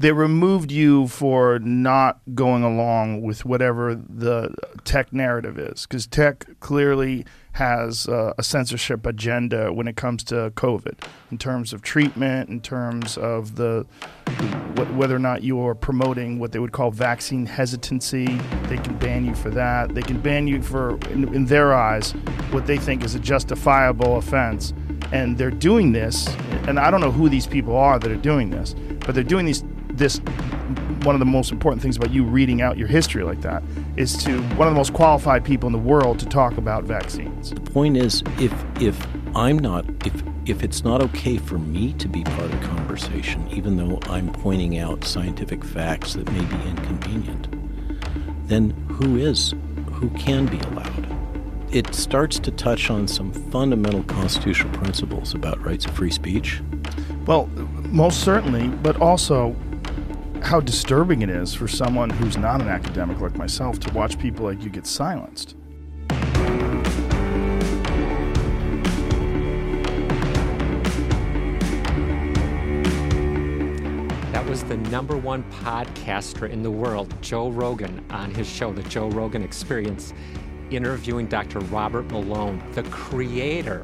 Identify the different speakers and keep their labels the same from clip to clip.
Speaker 1: they removed you for not going along with whatever the tech narrative is because tech clearly has uh, a censorship agenda when it comes to covid in terms of treatment in terms of the wh- whether or not you are promoting what they would call vaccine hesitancy. They can ban you for that. They can ban you for in, in their eyes what they think is a justifiable offense. And they're doing this and i don't know who these people are that are doing this but they're doing these this one of the most important things about you reading out your history like that is to one of the most qualified people in the world to talk about vaccines.
Speaker 2: The point is if if I'm not if if it's not okay for me to be part of the conversation, even though I'm pointing out scientific facts that may be inconvenient, then who is who can be allowed? It starts to touch on some fundamental constitutional principles about rights of free speech.
Speaker 1: Well, most certainly, but also how disturbing it is for someone who's not an academic like myself to watch people like you get silenced.
Speaker 3: That was the number one podcaster in the world, Joe Rogan, on his show, The Joe Rogan Experience, interviewing Dr. Robert Malone, the creator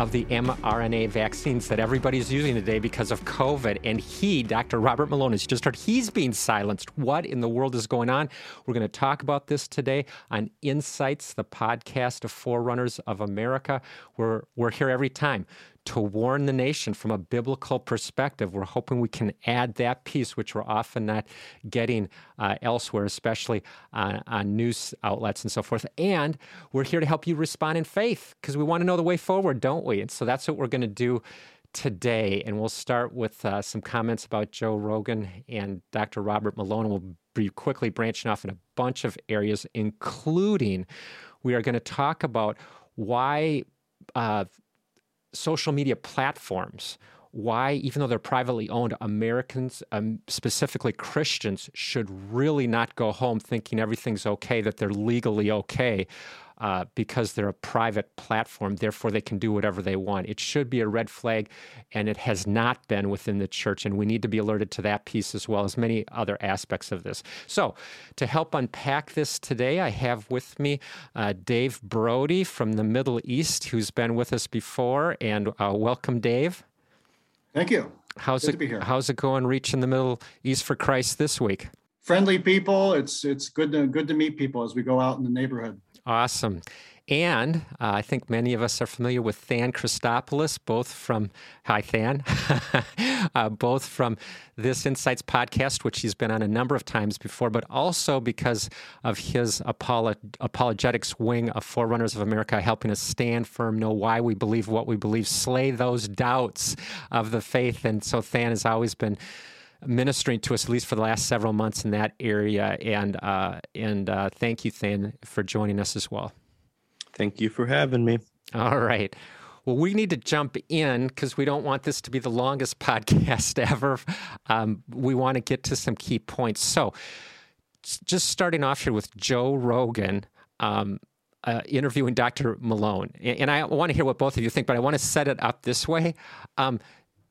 Speaker 3: of the mRNA vaccines that everybody's using today because of COVID. And he, Dr. Robert Malone, has just heard he's being silenced. What in the world is going on? We're going to talk about this today on Insights, the podcast of Forerunners of America. We're, we're here every time to warn the nation from a biblical perspective. We're hoping we can add that piece, which we're often not getting uh, elsewhere, especially on, on, news outlets and so forth. And we're here to help you respond in faith because we want to know the way forward, don't we? And so that's what we're going to do today. And we'll start with uh, some comments about Joe Rogan and Dr. Robert Malone. We'll be quickly branching off in a bunch of areas, including we are going to talk about why. Uh, social media platforms why, even though they're privately owned, Americans, um, specifically Christians, should really not go home thinking everything's okay, that they're legally okay. Uh, because they're a private platform, therefore they can do whatever they want. It should be a red flag, and it has not been within the church, and we need to be alerted to that piece as well as many other aspects of this. So, to help unpack this today, I have with me uh, Dave Brody from the Middle East, who's been with us before, and uh, welcome, Dave.
Speaker 4: Thank you.
Speaker 3: How's Good it? How's it going? Reaching the Middle East for Christ this week?
Speaker 4: Friendly people. It's it's good to good to meet people as we go out in the neighborhood.
Speaker 3: Awesome. And uh, I think many of us are familiar with Than Christopoulos, both from, hi Than, uh, both from this Insights podcast, which he's been on a number of times before, but also because of his apolo- apologetics wing of Forerunners of America, helping us stand firm, know why we believe what we believe, slay those doubts of the faith. And so Than has always been ministering to us at least for the last several months in that area. And uh, and uh, thank you, Than, for joining us as well.
Speaker 5: Thank you for having me.
Speaker 3: All right. Well, we need to jump in because we don't want this to be the longest podcast ever. Um, we want to get to some key points. So, just starting off here with Joe Rogan. Um, uh, interviewing Dr. Malone. And I want to hear what both of you think, but I want to set it up this way. Um,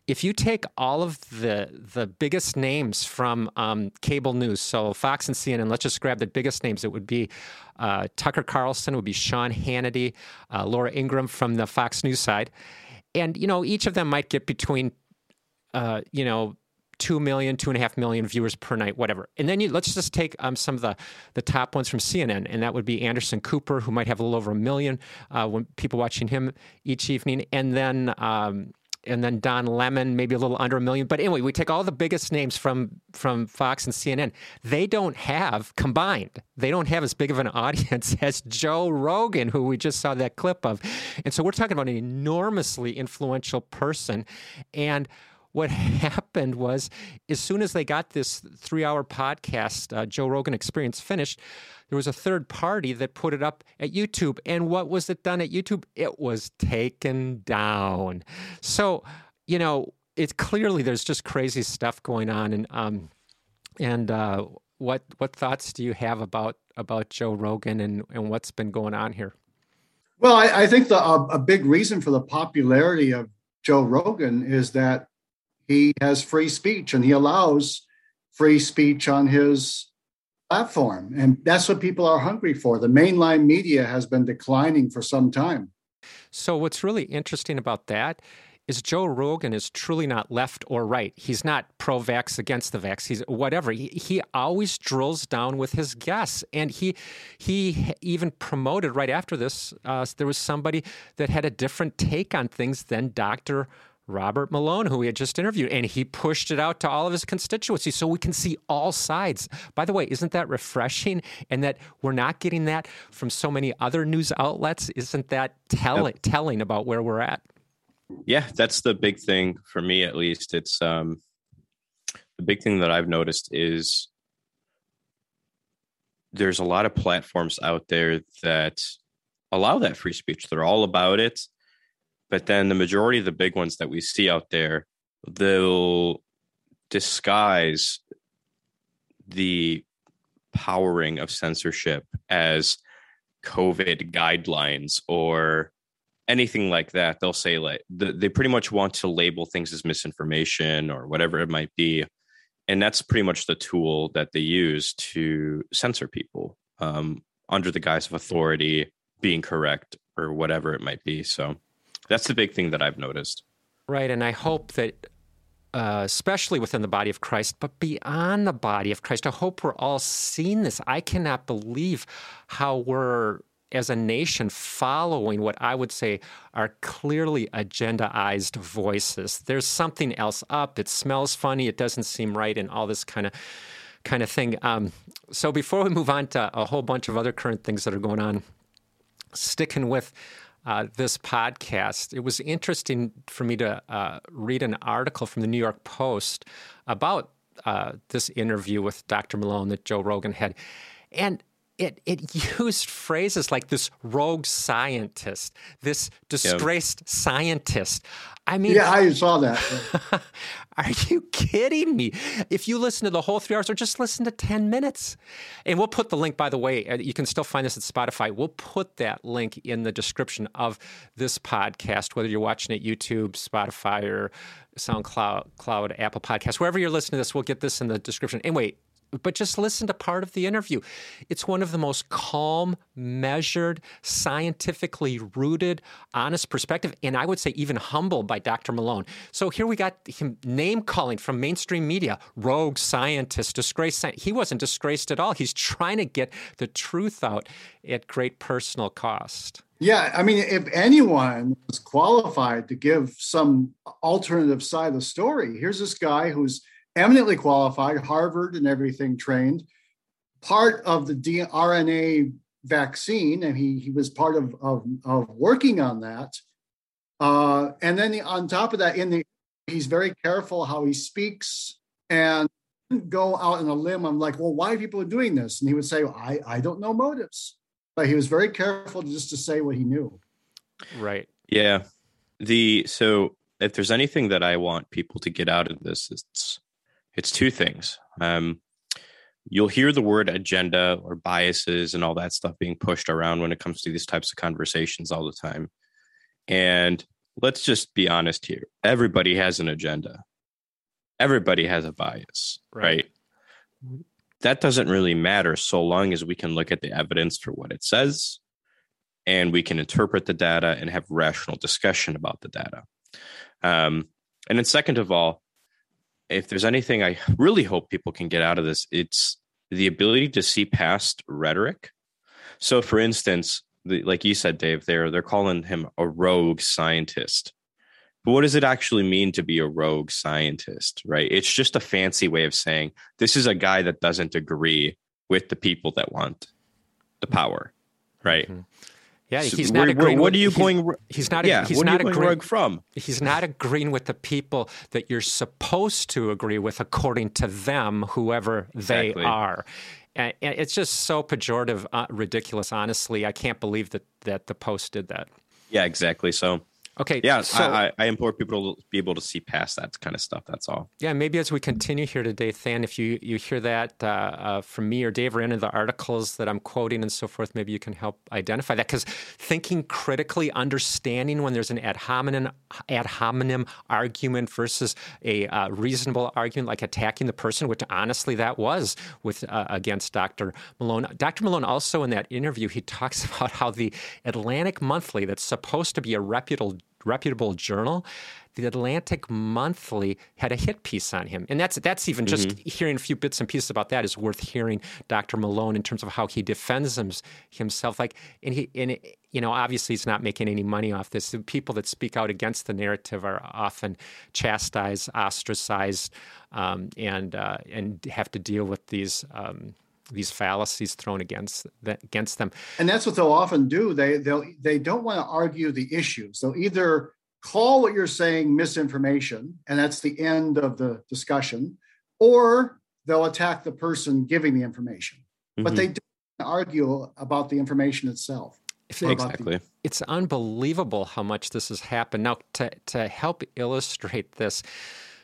Speaker 3: if you take all of the the biggest names from um, cable news, so Fox and CNN, let's just grab the biggest names. It would be uh, Tucker Carlson, would be Sean Hannity, uh, Laura Ingraham from the Fox News side, and you know each of them might get between, uh, you know. Two million, two and a half million viewers per night, whatever. And then you, let's just take um, some of the, the top ones from CNN, and that would be Anderson Cooper, who might have a little over a million uh, when people watching him each evening, and then um, and then Don Lemon, maybe a little under a million. But anyway, we take all the biggest names from from Fox and CNN. They don't have combined. They don't have as big of an audience as Joe Rogan, who we just saw that clip of. And so we're talking about an enormously influential person. And what happened was, as soon as they got this three-hour podcast, uh, Joe Rogan Experience finished there was a third party that put it up at YouTube. And what was it done at YouTube? It was taken down. So, you know, it's clearly there's just crazy stuff going on. And, um, and, uh, what, what thoughts do you have about, about Joe Rogan and, and what's been going on here?
Speaker 4: Well, I, I think the, a, a big reason for the popularity of Joe Rogan is that he has free speech and he allows free speech on his platform. And that's what people are hungry for. The mainline media has been declining for some time.
Speaker 3: So, what's really interesting about that is Joe Rogan is truly not left or right. He's not pro vax against the vax. He's whatever. He, he always drills down with his guests. And he he even promoted right after this, uh, there was somebody that had a different take on things than Dr. Robert Malone, who we had just interviewed, and he pushed it out to all of his constituency so we can see all sides. By the way, isn't that refreshing? And that we're not getting that from so many other news outlets? Isn't that tell- yep. telling about where we're at?
Speaker 5: Yeah, that's the big thing for me, at least. It's um, the big thing that I've noticed is there's a lot of platforms out there that allow that free speech. They're all about it but then the majority of the big ones that we see out there, they'll disguise the powering of censorship as COVID guidelines or anything like that. They'll say like the, they pretty much want to label things as misinformation or whatever it might be, and that's pretty much the tool that they use to censor people um, under the guise of authority being correct or whatever it might be. So that's the big thing that I've noticed.
Speaker 3: Right. And I hope that, uh, especially within the body of Christ, but beyond the body of Christ, I hope we're all seeing this. I cannot believe how we're, as a nation, following what I would say are clearly agendaized voices. There's something else up. It smells funny. It doesn't seem right, and all this kind of kind of thing. Um, so before we move on to a whole bunch of other current things that are going on, sticking with uh, this podcast, it was interesting for me to uh, read an article from the New York Post about uh, this interview with Dr. Malone that Joe Rogan had. And it, it used phrases like this rogue scientist, this disgraced yep. scientist. I mean,
Speaker 4: yeah, I saw that.
Speaker 3: are you kidding me? If you listen to the whole three hours or just listen to 10 minutes, and we'll put the link, by the way, uh, you can still find this at Spotify. We'll put that link in the description of this podcast, whether you're watching it YouTube, Spotify, or SoundCloud, Cloud, Apple Podcast, wherever you're listening to this, we'll get this in the description. Anyway, but just listen to part of the interview. It's one of the most calm, measured, scientifically rooted, honest perspective, and I would say even humble by Dr. Malone. So here we got him name calling from mainstream media, rogue scientist, disgraced. He wasn't disgraced at all. He's trying to get the truth out at great personal cost.
Speaker 4: Yeah, I mean, if anyone was qualified to give some alternative side of the story, here's this guy who's eminently qualified, Harvard and everything trained, part of the RNA vaccine, and he, he was part of, of, of working on that. Uh, and then the, on top of that, in the he's very careful how he speaks and go out on a limb. I'm like, well, why are people doing this? And he would say, well, I, I don't know motives. But he was very careful just to say what he knew.
Speaker 3: Right.
Speaker 5: Yeah. The so if there's anything that I want people to get out of this, it's it's two things. Um, you'll hear the word agenda or biases and all that stuff being pushed around when it comes to these types of conversations all the time. And let's just be honest here everybody has an agenda, everybody has a bias, right? right? That doesn't really matter so long as we can look at the evidence for what it says and we can interpret the data and have rational discussion about the data. Um, and then, second of all, if there's anything I really hope people can get out of this, it's the ability to see past rhetoric. So, for instance, the, like you said, Dave, they're they're calling him a rogue scientist. But what does it actually mean to be a rogue scientist, right? It's just a fancy way of saying this is a guy that doesn't agree with the people that want the power, right? Mm-hmm.
Speaker 3: Yeah, he's not agreeing.
Speaker 5: what
Speaker 3: with,
Speaker 5: are you going?
Speaker 3: He's not.
Speaker 5: Yeah,
Speaker 3: he's
Speaker 5: what
Speaker 3: not
Speaker 5: are you
Speaker 3: agreeing,
Speaker 5: from?
Speaker 3: He's not agreeing with the people that you're supposed to agree with, according to them, whoever they are. And, and, it's just so pejorative, uh, ridiculous. Honestly, I can't believe that that the Post did that.
Speaker 5: Yeah, exactly. So
Speaker 3: Okay.
Speaker 5: Yeah,
Speaker 3: So,
Speaker 5: I, I, implore people to be able to see past that kind of stuff. That's all.
Speaker 3: yeah, maybe as we continue here today, Than, if you, you hear that uh, uh, from me or Dave or any of the articles that I'm quoting and so forth, maybe you can help identify that. Because thinking critically, understanding when there's an ad hominem, ad hominem argument versus a uh, reasonable argument, like attacking the person, which honestly that was with uh, against Dr. Malone. Dr. Malone also in that interview, he talks about how the Atlantic Monthly, that's supposed to be a reputable reputable journal, the Atlantic Monthly had a hit piece on him, and that's that's even just hearing a few bits and pieces about that is worth hearing. Dr. Malone in terms of how he defends him, himself, like and he and you know obviously he's not making any money off this. The people that speak out against the narrative are often chastised, ostracized, um, and uh, and have to deal with these. Um, these fallacies thrown against the, against them.
Speaker 4: and that's what they'll often do they they'll they don't want to argue the issues they'll either call what you're saying misinformation and that's the end of the discussion or they'll attack the person giving the information but
Speaker 5: Mhm.
Speaker 4: they don't argue about the information itself
Speaker 3: If
Speaker 4: Or
Speaker 3: it-
Speaker 4: about the-
Speaker 5: exactly.
Speaker 3: it's unbelievable how much this has happened. Now, to, to help illustrate this,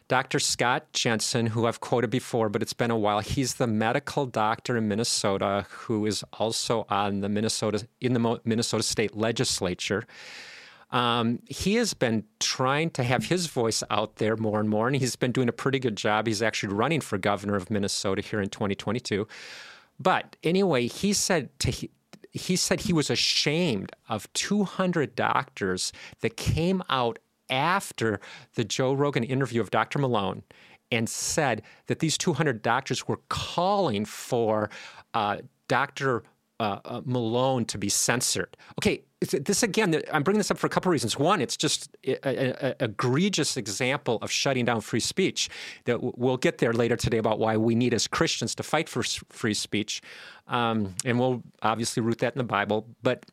Speaker 3: Dr. Scott Jensen, who I've quoted before, but it's been a while, he's the medical doctor in Minnesota who is also on the Minnesota in the Minnesota State Legislature. Um, he has been trying to have his voice out there more and more, and he's been doing a pretty good job. He's actually running for governor of Minnesota here in 2022. But anyway, he said to he, he said he was ashamed of 200 doctors that came out after the Joe Rogan interview of Dr. Malone and said that these 200 doctors were calling for uh, Dr. Uh, uh, Malone to be censored. Okay, this again, I'm bringing this up for a couple of reasons. One, it's just an egregious example of shutting down free speech. That we'll get there later today about why we need as Christians to fight for free speech, um, and we'll obviously root that in the Bible. But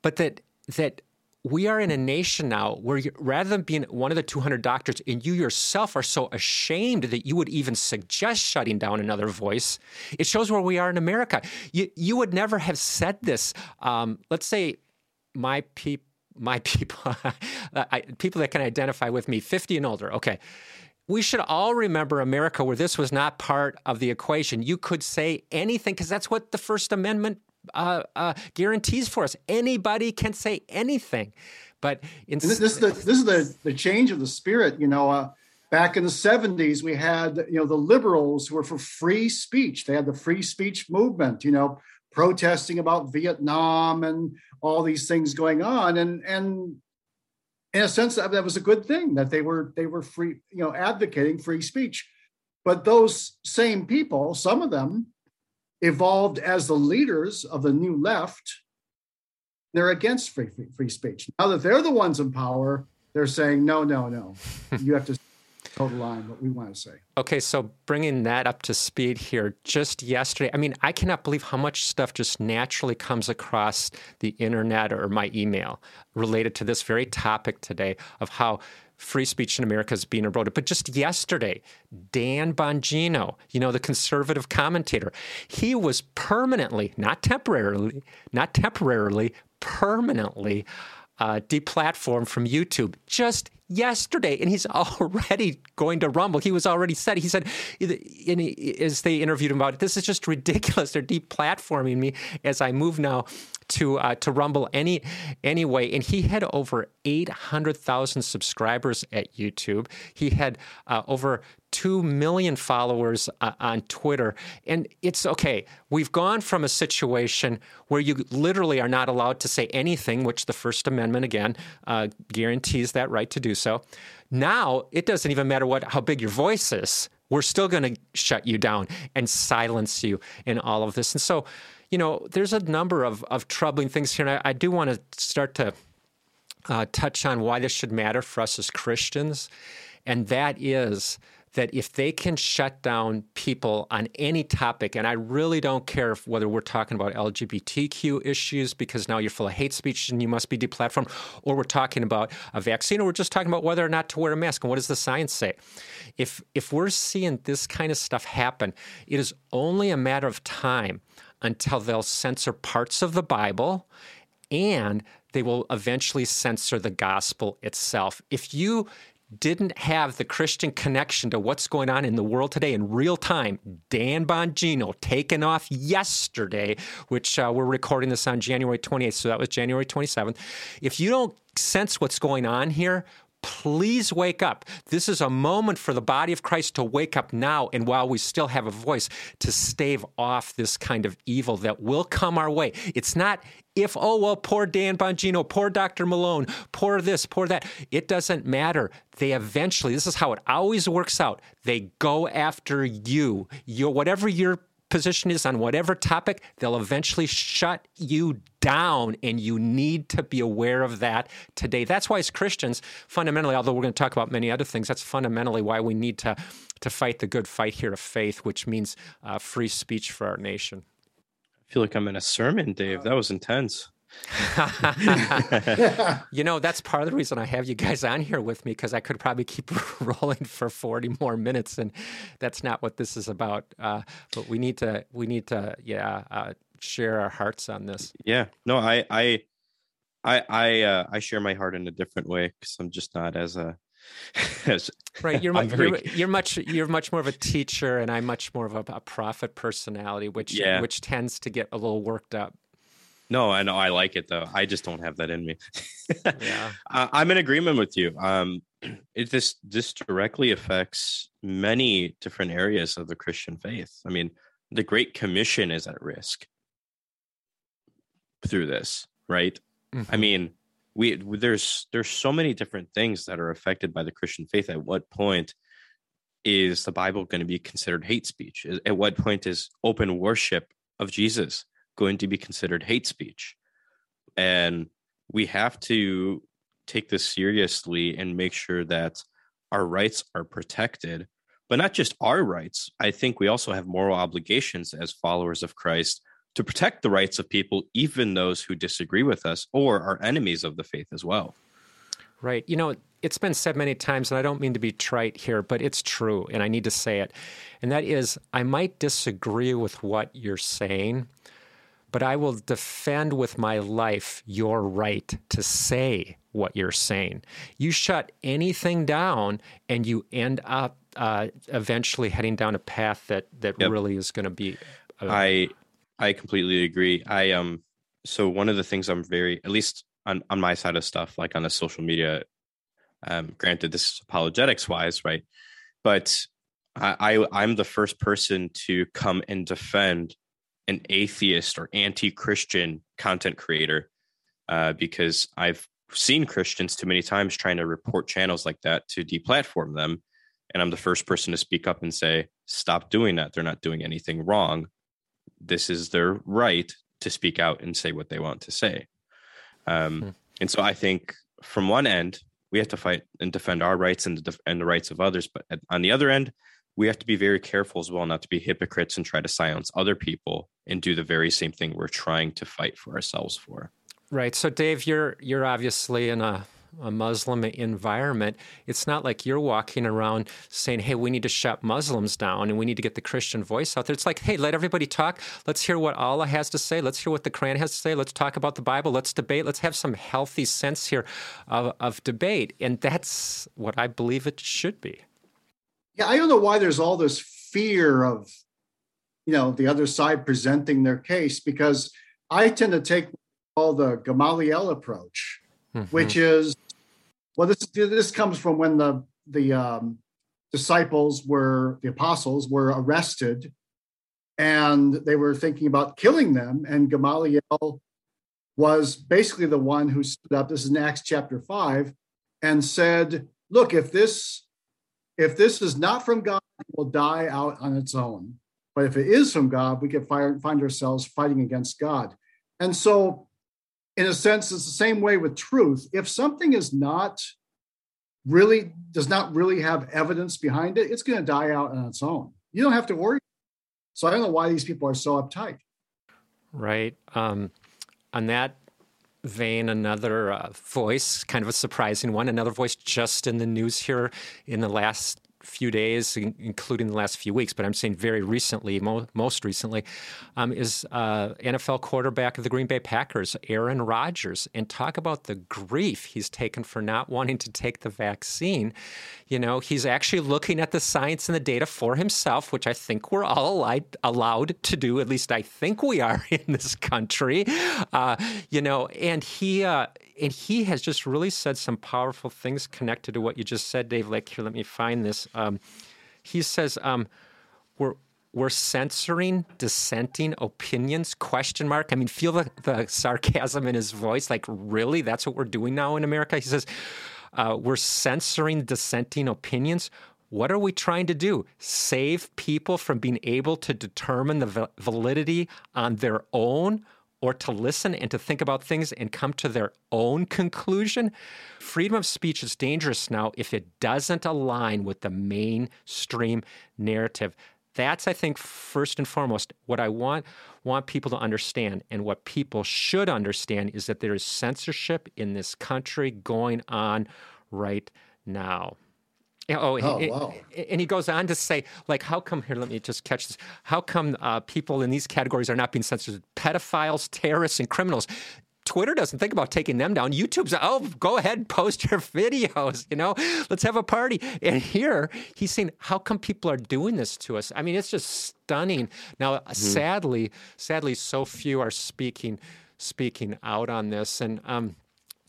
Speaker 3: but that that we are in a nation now where you, rather than being one of the 200 doctors and you yourself are so ashamed that you would even suggest shutting down another voice it shows where we are in america you, you would never have said this um, let's say my people my people I, people that can identify with me 50 and older okay we should all remember America where this was not part of the equation. You could say anything because that's what the First Amendment uh, uh, guarantees for us. Anybody can say anything. But in,
Speaker 4: this, this is the this is the the change of the spirit. You know, uh, back in the '70s, we had you know the liberals who were for free speech. They had the free speech movement. You know, protesting about Vietnam and all these things going on, and and in a sense that, that was a good thing that they were they were free. You know, advocating free speech. But those same people, some of them, evolved as the leaders of the new left they're against free, free free speech. Now that they're the ones in power, they're saying no, no, no. You have to toe the line what we want to say.
Speaker 3: Okay, so bringing that up to speed here, just yesterday, I mean, I cannot believe how much stuff just naturally comes across the internet or my email related to this very topic today of how free speech in America is being eroded. But just yesterday, Dan Bongino, you know, the conservative commentator, he was permanently, not temporarily, not temporarily, permanently uh, deplatformed from YouTube just yesterday, and he's already going to Rumble. He was already said. He said, in, as they interviewed him about it, this is just ridiculous. They're deplatforming me as I move now to uh, to Rumble any anyway. And he had over eight hundred thousand subscribers at YouTube. He had uh, over 2 million followers uh, on Twitter. And it's okay. We've gone from a situation where you literally are not allowed to say anything, which the First Amendment, again, uh, guarantees that right to do so. Now, it doesn't even matter what how big your voice is. We're still going to shut you down and silence you in all of this. And so, you know, there's a number of, of troubling things here. And I, I do want to start to uh, touch on why this should matter for us as Christians. And that is that if they can shut down people on any topic, and I really don't care if, whether we're talking about LGBTQ issues because now you're full of hate speech and you must be deplatformed, or we're talking about a vaccine, or we're just talking about whether or not to wear a mask and what does the science say. If if we're seeing this kind of stuff happen, it is only a matter of time until they'll censor parts of the Bible and they will eventually censor the gospel itself. If you didn't have the Christian connection to what's going on in the world today in real time. Dan Bongino taken off yesterday, which uh, we're recording this on January 28th, so that was January 27th. If you don't sense what's going on here, please wake up. This is a moment for the body of Christ to wake up now, and while we still have a voice, to stave off this kind of evil that will come our way. It's not if, oh, well, poor Dan Bongino, poor Dr. Malone, poor this, poor that. It doesn't matter. They eventually, this is how it always works out. They go after you. Your, whatever your position is on whatever topic, they'll eventually shut you down. And you need to be aware of that today. That's why, as Christians, fundamentally, although we're going to talk about many other things, that's fundamentally why we need to, to fight the good fight here of faith, which means uh, free speech for our nation.
Speaker 5: I feel like I'm in a sermon, Dave. That was intense.
Speaker 3: you know, that's part of the reason I have you guys on here with me because I could probably keep rolling for 40 more minutes, and that's not what this is about. Uh, but we need to, we need to, yeah, uh, share our hearts on this.
Speaker 5: Yeah, no, I, I, I, I, uh, I share my heart in a different way because I'm just not as a.
Speaker 3: as, right, you're, very... you're, you're much you're much more of a teacher, and I'm much more of a, a prophet personality, which yeah. which tends to get a little worked up.
Speaker 5: No, I know I like it though. I just don't have that in me. yeah, I'm in agreement with you. Um, it this this directly affects many different areas of the Christian faith. I mean, the Great Commission is at risk through this, right? Mm-hmm. I mean, we there's there's so many different things that are affected by the Christian faith. At what point is the Bible going to be considered hate speech? At what point is open worship of Jesus going to be considered hate speech. And we have to take this seriously and make sure that our rights are protected, but not just our rights. I think we also have moral obligations as followers of Christ to protect the rights of people, even those who disagree with us or are enemies of the faith as well.
Speaker 3: Right. You know, it's been said many times, and I don't mean to be trite here, but it's true, and I need to say it. And that is, I might disagree with what you're saying, but I will defend with my life your right to say what you're saying. You shut anything down, and you end up uh, eventually heading down a path that that yep. really is going to be.
Speaker 5: Uh, I I completely agree. I um so one of the things I'm very at least on on my side of stuff, like on the social media. Um, granted, this is apologetics wise, right? But I, I I'm the first person to come and defend an atheist or anti-Christian content creator uh, because I've seen Christians too many times trying to report channels like that to deplatform them, and I'm the first person to speak up and say, "Stop doing that. They're not doing anything wrong. This is their right to speak out and say what they want to say." Um, hmm. And so I think from one end, we have to fight and defend our rights and the, and the rights of others, but on the other end, we have to be very careful as well not to be hypocrites and try to silence other people and do the very same thing we're trying to fight for ourselves for.
Speaker 3: Right. So Dave, you're you're obviously in a a Muslim environment, it's not like you're walking around saying, hey, we need to shut Muslims down and we need to get the Christian voice out there. It's like, hey, let everybody talk. Let's hear what Allah has to say. Let's hear what the Quran has to say. Let's talk about the Bible. Let's debate. Let's have some healthy sense here of, of debate. And that's what I believe it should be.
Speaker 4: Yeah, I don't know why there's all this fear of, you know, the other side presenting their case because I tend to take all the Gamaliel approach, mm-hmm. which is, well, this this comes from when the the um, disciples were the apostles were arrested, and they were thinking about killing them, and Gamaliel was basically the one who stood up. This is in Acts chapter five, and said, "Look, if this if this is not from God, it will die out on its own. But if it is from God, we can find ourselves fighting against God. And so, in a sense, it's the same way with truth. If something is not really, does not really have evidence behind it, it's going to die out on its own. You don't have to worry. So I don't know why these people are so uptight.
Speaker 3: Right. Um, on that vein, another uh, voice, kind of a surprising one, another voice just in the news here in the last few days, including the last few weeks, but I'm saying very recently, mo- most recently, um, is uh, NFL quarterback of the Green Bay Packers, Aaron Rodgers, and talk about the grief he's taken for not wanting to take the vaccine. You know, he's actually looking at the science and the data for himself, which I think we're all allowed to do. At least I think we are in this country. Uh, you know, and he uh, and he has just really said some powerful things connected to what you just said, Dave. Like here, let me find this. Um, he says um, we're we're censoring dissenting opinions question mark. I mean feel the, the sarcasm in his voice. Like really? That's what we're doing now in america? He says uh, we're censoring dissenting opinions. What are we trying to do? Save people from being able to determine the validity on their own or to listen and to think about things and come to their own conclusion. Freedom of speech is dangerous now if it doesn't align with the mainstream narrative. That's, I think, first and foremost, what I want want people to understand, and what people should understand is that there is censorship in this country going on right now. Oh, oh and, wow. and he goes on to say, like, how come here? Let me just catch this. How come uh, people in these categories are not being censored? Pedophiles, terrorists, and criminals. Twitter doesn't think about taking them down. YouTube's, oh, go ahead, post your videos, you know, let's have a party. And here he's saying, how come people are doing this to us? I mean, it's just stunning. Now, mm-hmm. sadly, sadly, so few are speaking speaking out on this. And um,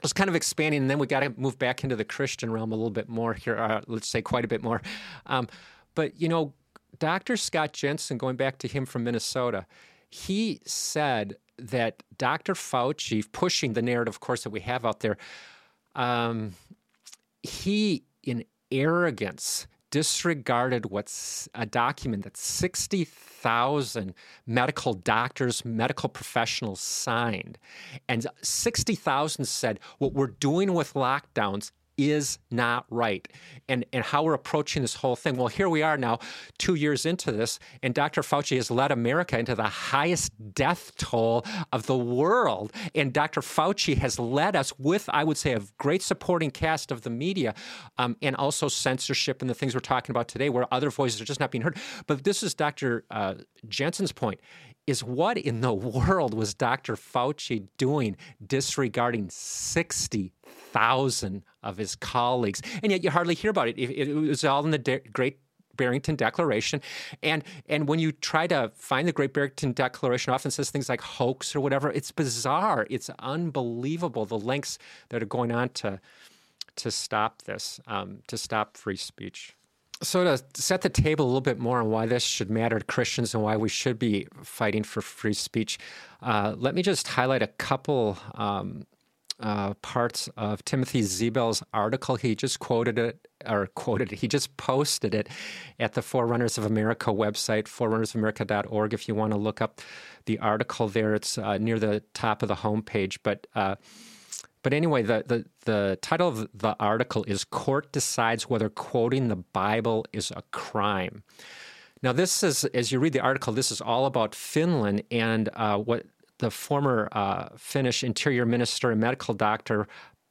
Speaker 3: was kind of expanding, and then we got to move back into the Christian realm a little bit more here. Uh, let's say quite a bit more. Um, but you know, Dr. Scott Jensen, going back to him from Minnesota, he said that Dr. Fauci, pushing the narrative, of course, that we have out there, um, he, in arrogance, disregarded what's a document that 60,000 medical doctors, medical professionals signed. And 60,000 said, what we're doing with lockdowns is not right. And, and how we're approaching this whole thing. Well, here we are now, two years into this, and Dr. Fauci has led America into the highest death toll of the world. And Dr. Fauci has led us with, I would say, a great supporting cast of the media um, and also censorship and the things we're talking about today, where other voices are just not being heard. But this is Dr. Uh, Jensen's point is what in the world was Dr. Fauci doing disregarding 60,000 of his colleagues? And yet you hardly hear about it. It, it was all in the de- Great Barrington Declaration. And and when you try to find the Great Barrington Declaration, often says things like hoax or whatever. It's bizarre. It's unbelievable the lengths that are going on to to stop this, um, to stop free speech. So, to set the table a little bit more on why this should matter to Christians and why we should be fighting for free speech, uh, let me just highlight a couple um, uh, parts of Timothy Zebel's article. He just quoted it, or quoted it, he just posted it at the Forerunners of America website, forerunnersofamerica.org, if you want to look up the article there. It's uh, near the top of the homepage. But uh, but anyway, the, the, the title of the article is Court Decides Whether Quoting the Bible is a Crime. Now, this is, as you read the article, this is all about Finland and uh, what the former uh, Finnish interior minister and medical doctor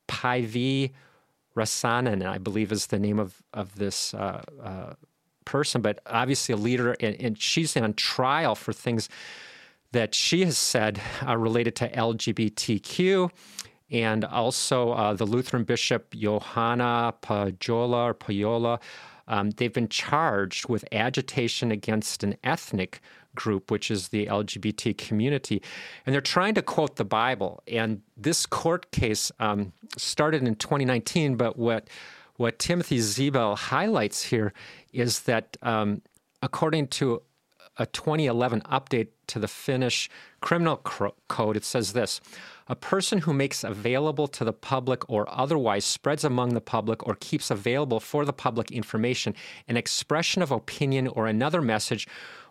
Speaker 3: Päivi Räsänen, I believe is the name of, of this uh, uh, person, but obviously a leader, and, and, she's on trial for things that she has said uh, related to LGBTQ and also uh, the Lutheran bishop Juhana Pohjola or Pajola. Um, they've been charged with agitation against an ethnic group, which is the LGBT community. And they're trying to quote the Bible. And this court case um, started in 2019, but what what Timothy Zebel highlights here is that um, according to a 2011 update to the Finnish criminal code, it says this a person who makes available to the public or otherwise spreads among the public or keeps available for the public information an expression of opinion or another message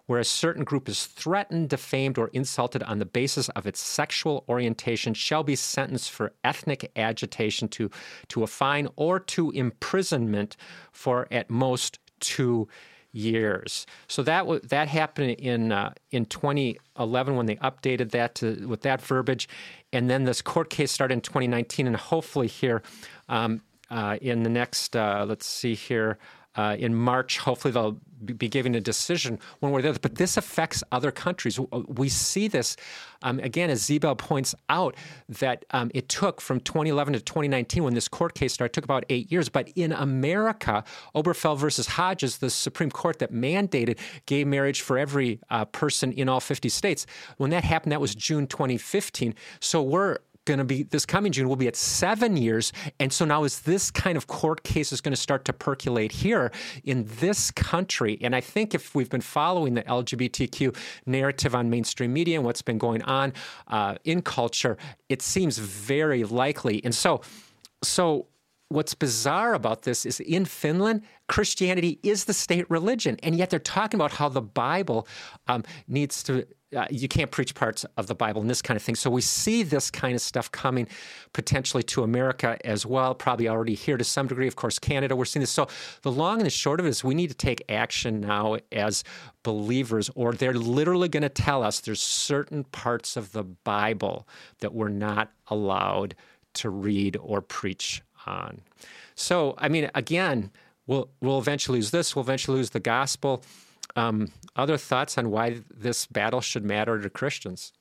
Speaker 3: where a certain group is threatened, defamed, or insulted on the basis of its sexual orientation shall be sentenced for ethnic agitation to, to a fine or to imprisonment for at most two years. So that w- that happened in uh, in 2011 when they updated that to, with that verbiage, and then this court case started in 2019, and hopefully here um, uh, in the next uh, let's see here uh, in March. Hopefully, they'll be giving a decision one way or the other. But this affects other countries. We see this um, again, as Zebel points out, that um, it took from 2011 to 2019 when this court case started, it took about eight years. But in America, Obergefell versus Hodges, the Supreme Court that mandated gay marriage for every uh, person in all 50 states, when that happened, that was June 2015. So we're going to be this coming June will be at seven years. And so now is this kind of court case is going to start to percolate here in this country. And I think if we've been following the LGBTQ narrative on mainstream media and what's been going on uh, in culture, it seems very likely. And so, so what's bizarre about this is in Finland, Christianity is the state religion, and yet they're talking about how the Bible um, needs to. Uh, you can't preach parts of the Bible and this kind of thing. So we see this kind of stuff coming potentially to America as well, probably already here to some degree. Of course, Canada, we're seeing this. So the long and the short of it is we need to take action now as believers, or they're literally going to tell us there's certain parts of the Bible that we're not allowed to read or preach on. So, I mean, again, we'll, we'll eventually lose this, we'll eventually lose the gospel. Um, other thoughts on why this battle should matter to Christians?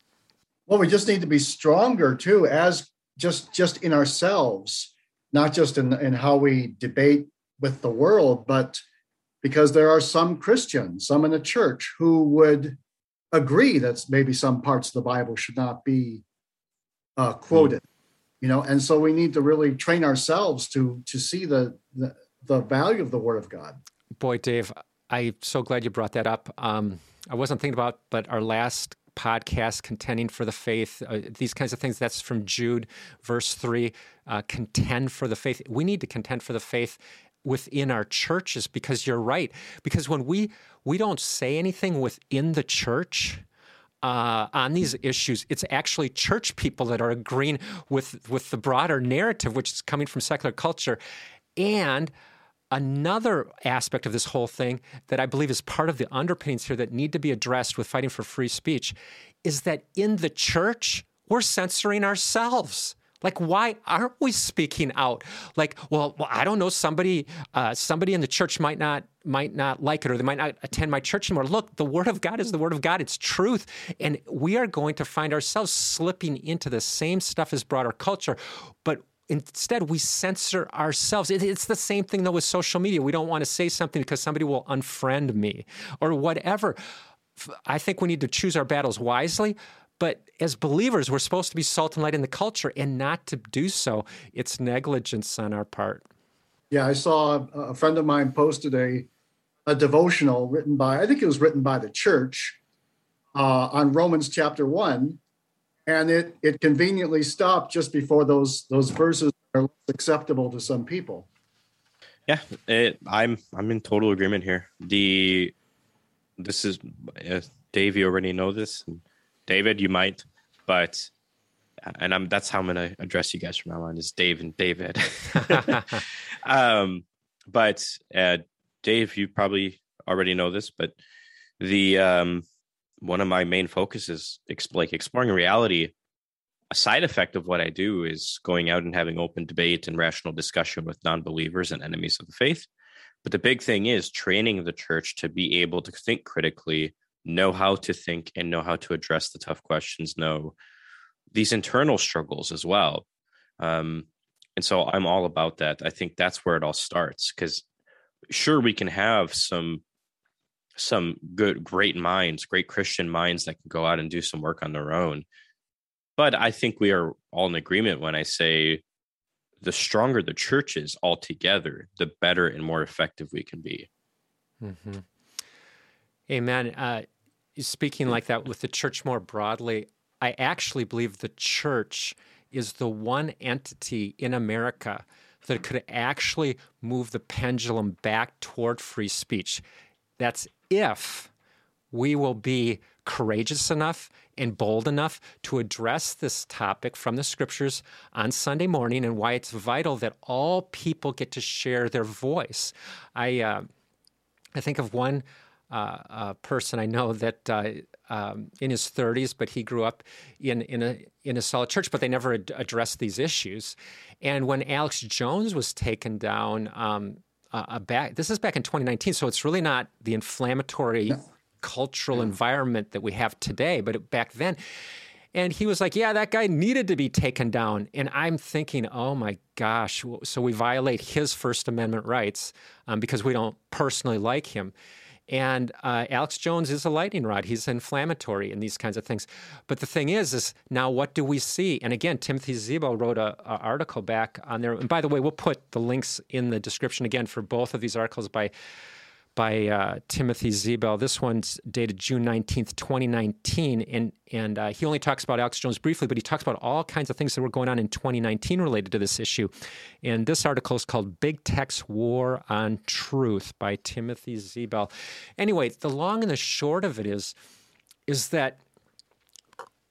Speaker 4: Well, we just need to be stronger too, as just just in ourselves, not just in in how we debate with the world, but because there are some Christians, some in the church, who would agree that maybe some parts of the Bible should not be uh, quoted. Mm you know and so we need to really train ourselves to to see the the, the value of the word of god.
Speaker 3: Boy dave i'm so glad you brought that up. Um, i wasn't thinking about but our last podcast contending for the faith uh, these kinds of things that's from jude verse 3 uh, contend for the faith. We need to contend for the faith within our churches because you're right. Because when we we don't say anything within the church uh, on these issues, it's actually church people that are agreeing with with the broader narrative, which is coming from secular culture, and another aspect of this whole thing that I believe is part of the underpinnings here that need to be addressed with fighting for free speech is that in the church we're censoring ourselves. Like, why aren't we speaking out? Like, well, well I don't know. Somebody, uh, somebody in the church might not might not like it, or they might not attend my church anymore. Look, the Word of God is the Word of God. It's truth, and we are going to find ourselves slipping into the same stuff as broader culture, but. Instead, we censor ourselves. it's the same thing though with social media. We don't want to say something because somebody will unfriend me or whatever. I think we need to choose our battles wisely, as believers, we're supposed to be salt and light in the culture, and not to do so, it's negligence on our part.
Speaker 4: Yeah, I saw a friend of mine posted a a devotional written by I think it was written by the church uh, on Romans chapter one, and it it conveniently stopped just before those those verses are acceptable to some people.
Speaker 5: Yeah, it, I'm I'm in total agreement here. The this is uh, Dave. You already know this. And David, you might, but and I'm that's how I'm gonna address you guys from now on is Dave and David. um, but uh, Dave, you probably already know this, but the um, one of my main focuses, like exploring reality. A side effect of what I do is going out and having open debate and rational discussion with non-believers and enemies of the faith. But the big thing is training the church to be able to think critically know how to think and know how to address the tough questions, know these internal struggles as well. Um, and so I'm all about that. I think that's where it all starts because sure we can have some some good great minds great christian minds that can go out and do some work on their own but i think we are all in agreement when i say the stronger the church is altogether the better and more effective we can be
Speaker 3: mm-hmm. amen uh, speaking like that with the church more broadly, I actually believe the church is the one entity in America that could actually move the pendulum back toward free speech. That's if we will be courageous enough and bold enough to address this topic from the scriptures on Sunday morning and why it's vital that all people get to share their voice. I uh, I think of one uh, uh, person I know that uh, um, in his 30s, but he grew up in in a in a solid church, but they never ad- addressed these issues. And when Alex Jones was taken down um, uh, back. This is back in 2019, so it's really not the inflammatory no. cultural environment that we have today, but back then. And he was like, Yeah, that guy needed to be taken down. And I'm thinking, Oh my gosh. So we violate his First Amendment rights um, because we don't personally like him. And uh, Alex Jones is a lightning rod. He's inflammatory and these kinds of things. But the thing is, is now what do we see? And again, Timothy Zebel wrote an article back on there. And by the way, we'll put the links in the description again for both of these articles by by uh, Timothy Zebel. This one's dated June 19th, 2019. And, and uh, he only talks about Alex Jones briefly, but he talks about all kinds of things that were going on in 2019 related to this issue. And this article is called Big Tech's War on Truth by Timothy Zebel. Anyway, the long and the short of it is, is that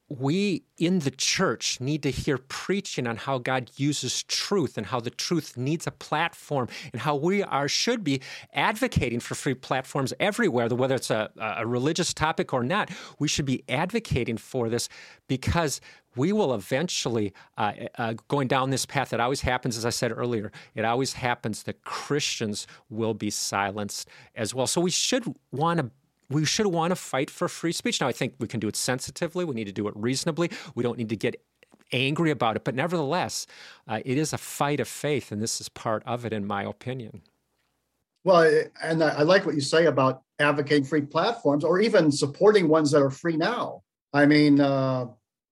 Speaker 3: we in the church need to hear preaching on how God uses truth and how the truth needs a platform and how we are should be advocating for free platforms everywhere, whether it's a, a religious topic or not. We should be advocating for this because we will eventually, uh, uh, going down this path, it always happens, as I said earlier, it always happens that Christians will be silenced as well. So we should want to we should want to fight for free speech. Now, I think we can do it sensitively. We need to do it reasonably. We don't need to get angry about it. But nevertheless, uh, it is a fight of faith, and this is part of it, in my opinion.
Speaker 4: Well, and I like what you say about advocating free platforms or even supporting ones that are free now. I mean, uh,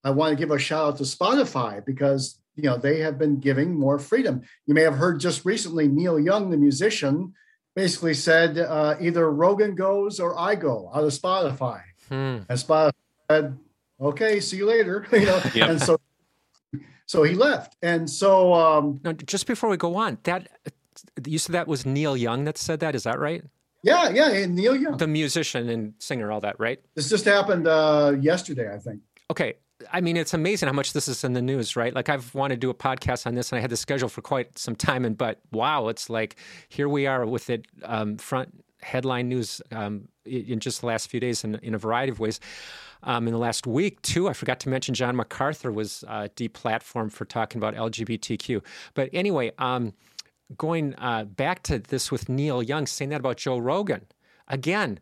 Speaker 4: I want to give a shout out to Spotify because you know they have been giving more freedom. You may have heard just recently Neil Young, the musician, basically said uh, either Rogan goes or I go out of Spotify. Hmm. And Spotify said, "Okay, see you later." you know, yep. and so so he left. And so um,
Speaker 3: now, just before we go on, that you said that was Neil Young that said that. Is that right?
Speaker 4: Yeah, yeah, and Neil Young,
Speaker 3: the musician and singer, all that, right?
Speaker 4: This just happened uh, yesterday, I think.
Speaker 3: Okay, I mean, it's amazing how much this is in the news, right? Like I've wanted to do a podcast on this, and I had the schedule for quite some time, and but wow, it's like here we are with it um, front headline news um, in just the last few days in, in a variety of ways. Um, in the last week, too, I forgot to mention John MacArthur was uh, deplatformed for talking about LGBTQ. But anyway, um, going uh, back to this with Neil Young saying that about Joe Rogan again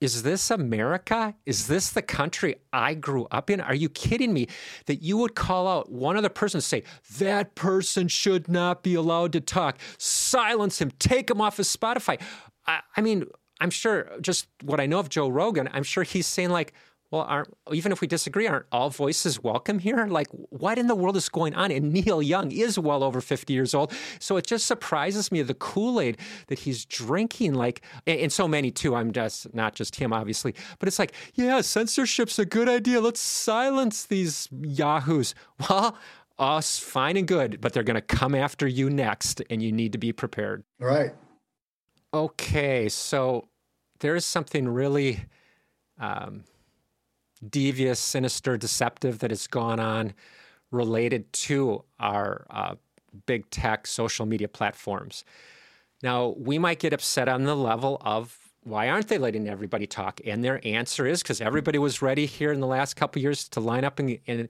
Speaker 3: is this America? Is this the country I grew up in? Are you kidding me that you would call out one other person and say, that person should not be allowed to talk? Silence him, take him off of Spotify. I, I mean, I'm sure just what I know of Joe Rogan, I'm sure he's saying, like, well, aren't even if we disagree, aren't all voices welcome here? Like, what in the world is going on? And Neil Young is well over 50 years old. So it just surprises me the Kool Aid that he's drinking, like, and so many too. I'm just not just him, obviously, but it's like, yeah, censorship's a good idea. Let's silence these yahoos. Well, us, fine and good, but they're going to come after you next, and you need to be prepared.
Speaker 4: Right.
Speaker 3: Okay. So there is something really. Um, devious, sinister, deceptive that has gone on related to our uh, big tech social media platforms. Now, we might get upset on the level of why aren't they letting everybody talk? And their answer is because everybody was ready here in the last couple years to line up and, and,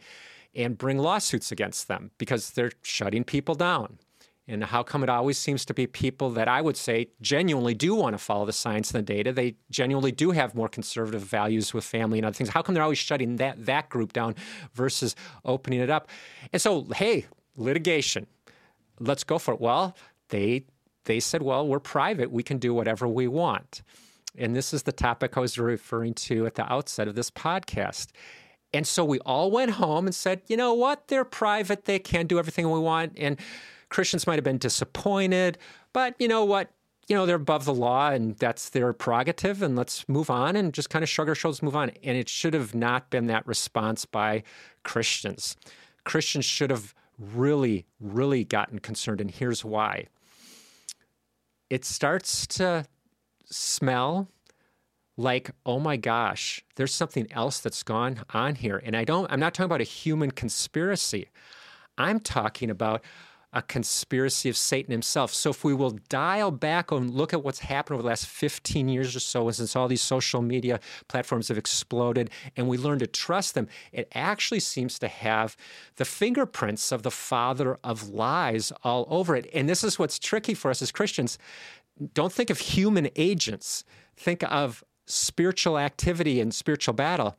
Speaker 3: and bring lawsuits against them because they're shutting people down. And how come it always seems to be people that I would say genuinely do want to follow the science and the data? They genuinely do have more conservative values with family and other things. How come they're always shutting that that group down versus opening it up? And so, hey, litigation, let's go for it. Well, they they said, well, we're private. We can do whatever we want. And this is the topic I was referring to at the outset of this podcast. And so we all went home and said, you know what? They're private. They can do everything we want. And Christians might have been disappointed, but you know what? You know, they're above the law and that's their prerogative, and let's move on and just kind of shrug our shoulders, move on. And it should have not been that response by Christians. Christians should have really, really gotten concerned, and here's why. It starts to smell like oh my gosh there's something else that's gone on here and i don't i'm not talking about a human conspiracy i'm talking about a conspiracy of Satan himself. So if we will dial back and look at what's happened over the last 15 years or so, since all these social media platforms have exploded and we learn to trust them, it actually seems to have the fingerprints of the father of lies all over it. And this is what's tricky for us as Christians. Don't think of human agents. Think of spiritual activity and spiritual battle.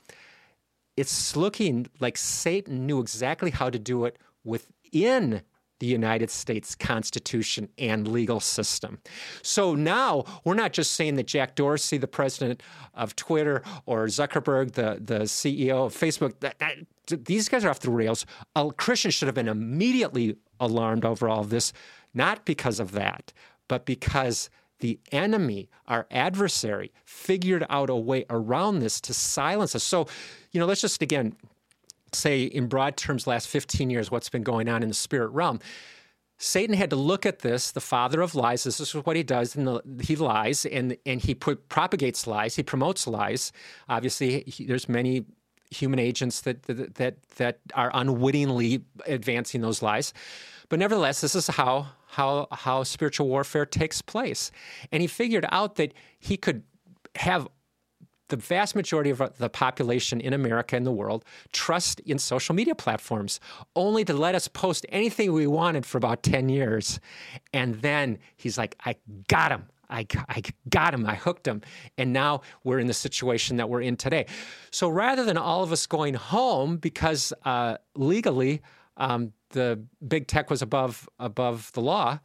Speaker 3: It's looking like Satan knew exactly how to do it within the United States Constitution and legal system. So now we're not just saying that Jack Dorsey, the president of Twitter, or Zuckerberg, the, the CEO of Facebook, that, that, these guys are off the rails. A Christian should have been immediately alarmed over all this, not because of that, but because the enemy, our adversary, figured out a way around this to silence us. So, you know, let's just again say in broad terms last 15 years what's been going on in the spirit realm. Satan had to look at this the father of lies. This is what he does and he lies and, and he put, propagates lies he promotes lies. Obviously he, there's many human agents that, that that that are unwittingly advancing those lies. But nevertheless this is how how how spiritual warfare takes place. And he figured out that he could have the vast majority of the population in America and the world trust in social media platforms, only to let us post anything we wanted for about 10 years. And then he's like, I got him. I, I got him. I hooked him. And now we're in the situation that we're in today. So rather than all of us going home because uh, legally um, the big tech was above above the law,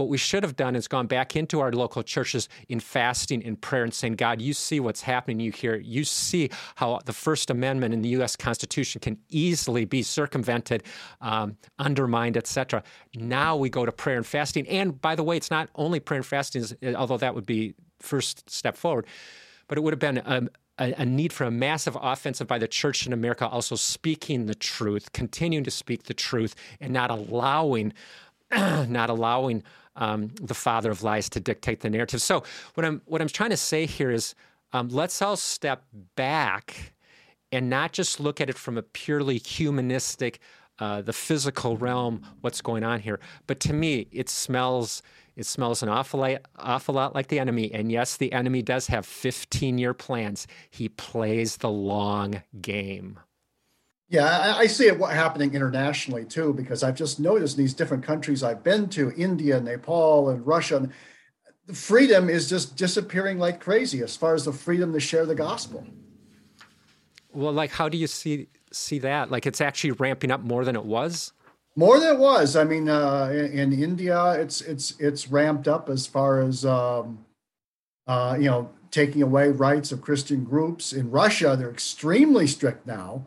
Speaker 3: what we should have done is gone back into our local churches in fasting and prayer and saying, God, you see what's happening. You hear, you see how the First Amendment in the U.S. Constitution can easily be circumvented, um, undermined, etc. Now we go to prayer and fasting. And by the way, it's not only prayer and fasting, although that would be first step forward, but it would have been a, a, need for a massive offensive by the church in America, also speaking the truth, continuing to speak the truth, and not allowing, not allowing um, the father of lies to dictate the narrative. So what I'm what I'm trying to say here is um, let's all step back and not just look at it from a purely humanistic, uh, the physical realm, what's going on here. But to me, it smells it smells an awful lot, awful lot like the enemy. And yes, the enemy does have 15 year plans. He plays the long game.
Speaker 4: Yeah, I, I see it what happening internationally too, because I've just noticed in these different countries I've been to, India, Nepal, and Russia, the freedom is just disappearing like crazy as far as the freedom to share the gospel.
Speaker 3: Well, like, how do you see see that? Like, it's actually ramping up more than it was.
Speaker 4: More than it was. I mean, uh, in, in, India, it's it's it's ramped up as far as um, uh, you know taking away rights of Christian groups. In Russia, they're extremely strict now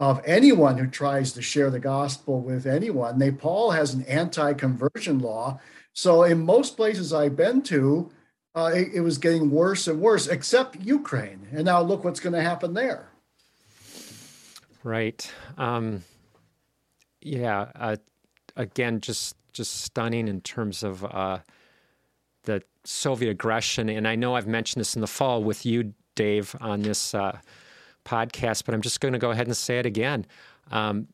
Speaker 4: of anyone who tries to share the gospel with anyone. Nepal has an anti conversion law. So, in most places I've been to, uh, it, it, was getting worse and worse, except Ukraine. And now look what's going to happen there.
Speaker 3: Right. Um, yeah. Uh, again, just just stunning in terms of uh, the Soviet aggression. And I know I've mentioned this in the fall with you, Dave, on this uh, podcast, but I'm just going to go ahead and say it again. Um,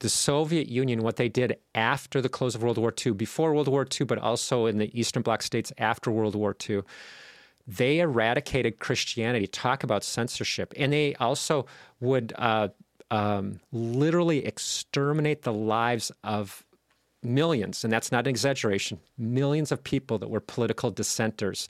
Speaker 3: the Soviet Union, what they did after the close of World War II, before World War II, but also in the Eastern Bloc states after World War II, they eradicated Christianity. Talk about censorship. And they also would uh, um, literally exterminate the lives of millions, and that's not an exaggeration, millions of people that were political dissenters.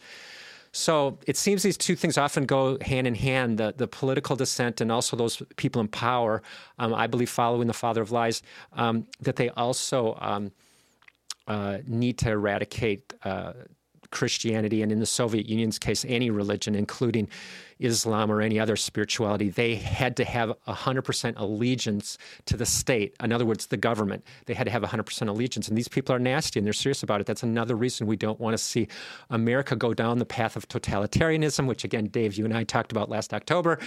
Speaker 3: So it seems these two things often go hand in hand the, the political dissent and also those people in power, um, I believe, following the father of lies, um, that they also um, uh, need to eradicate. Uh, Christianity, and in the Soviet Union's case, any religion, including Islam or any other spirituality, they had to have 100% allegiance to the state. In other words, the government. They had to have 100% allegiance. And these people are nasty and they're serious about it. That's another reason we don't want to see America go down the path of totalitarianism, which, again, Dave, you and I talked about last October.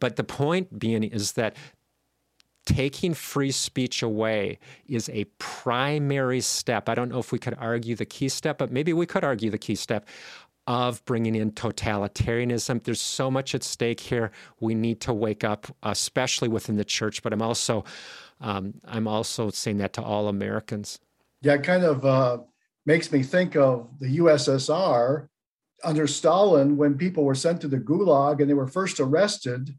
Speaker 3: But the point being is that taking free speech away is a primary step. I don't know if we could argue the key step, but maybe we could argue the key step of bringing in totalitarianism. There's so much at stake here. We need to wake up, especially within the church. But I'm also, um, I'm also saying that to all Americans.
Speaker 4: Yeah, it kind of uh, makes me think of the USSR under Stalin when people were sent to the Gulag and they were first arrested.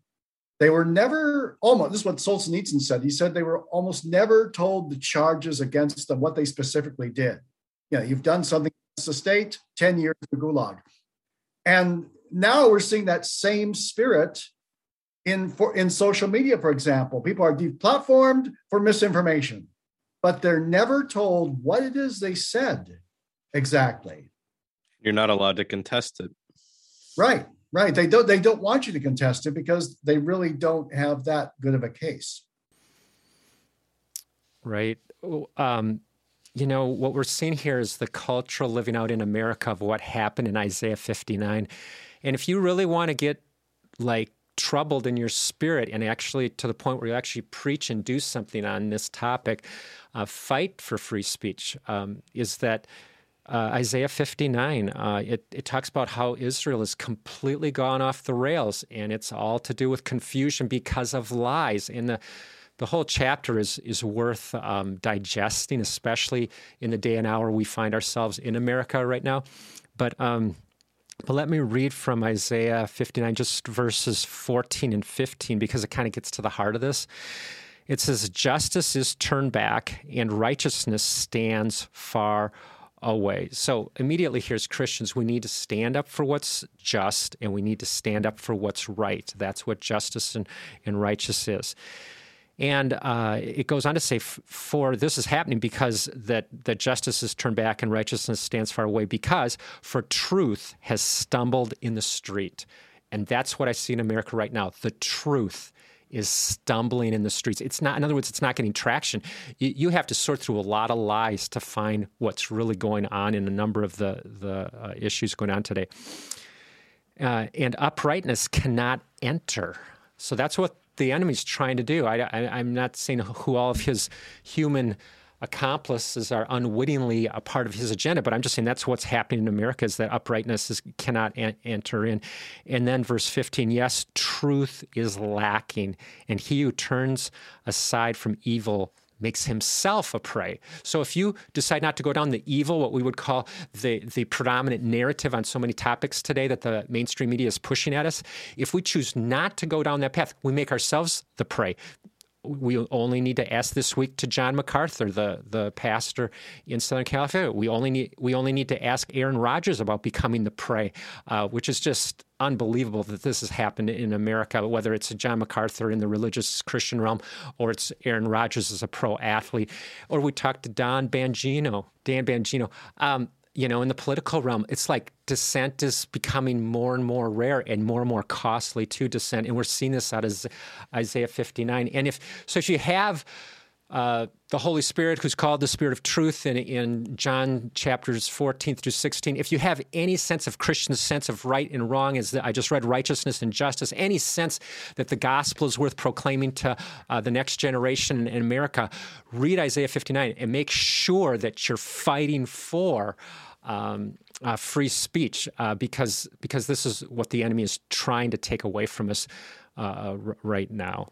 Speaker 4: They were never almost, this is what Solzhenitsyn said. He said they were almost never told the charges against them, what they specifically did. You know, you've done something against the state, 10 years in the Gulag. And now we're seeing that same spirit in for in social media, for example. People are deplatformed for misinformation, but they're never told what it is they said exactly.
Speaker 5: You're not allowed to contest it.
Speaker 4: Right, right. They don't they don't want you to contest it because they really don't have that good of a case.
Speaker 3: Right. Um, you know, what we're seeing here is the cultural living out in America of what happened in Isaiah 59. And if you really want to get like troubled in your spirit and actually to the point where you actually preach and do something on this topic, uh, fight for free speech, um, is that uh, Isaiah 59, uh, it, it talks about how Israel has completely gone off the rails, and it's all to do with confusion because of lies. And the, the whole chapter is, is worth um, digesting, especially in the day and hour we find ourselves in America right now. But um, but let me read from Isaiah 59, just verses 14 and 15, because it kind of gets to the heart of this. It says, Justice is turned back and righteousness stands far away. So, immediately here's Christians, we need to stand up for what's just and we need to stand up for what's right. That's what justice and, and righteous is. And uh, it goes on to say, for this is happening because that, that justice is turned back and righteousness stands far away, because for truth has stumbled in the street. And that's what I see in America right now. The truth is stumbling in the streets. It's not, in other words, it's not getting traction. You, you have to sort through a lot of lies to find what's really going on in a number of the, the uh, issues going on today. Uh, and uprightness cannot enter. So that's what the enemy's trying to do. I, am not saying who all of his human accomplices are unwittingly a part of his agenda, but I'm just saying that's what's happening in America is that uprightness is, cannot enter in. And then verse 15, yes, truth is lacking, and he who turns aside from evil makes himself a prey. So if you decide not to go down the evil, what we would call the, the predominant narrative on so many topics today that the mainstream media is pushing at us, if we choose not to go down that path, we make ourselves the prey we only need to ask this week to John MacArthur, the the pastor in Southern California. We only need we only need to ask Aaron Rodgers about becoming the prey, uh, which is just unbelievable that this has happened in America. Whether it's John MacArthur in the religious Christian realm, or it's Aaron Rodgers as a pro athlete, or we talked to Don Bongino, Dan Bongino. Um, you know, in the political realm, it's like dissent is becoming more and more rare and more and more costly to dissent. And we're seeing this out of Isaiah 59. And if so, if you have uh, the Holy Spirit, who's called the Spirit of Truth in, in John chapters 14 through 16, if you have any sense of Christian sense of right and wrong, as I just read righteousness and justice, any sense that the gospel is worth proclaiming to uh, the next generation in America, read Isaiah 59 and make sure that you're fighting for um, uh, free speech uh, because because this is what the enemy is trying to take away from us uh, r- right now.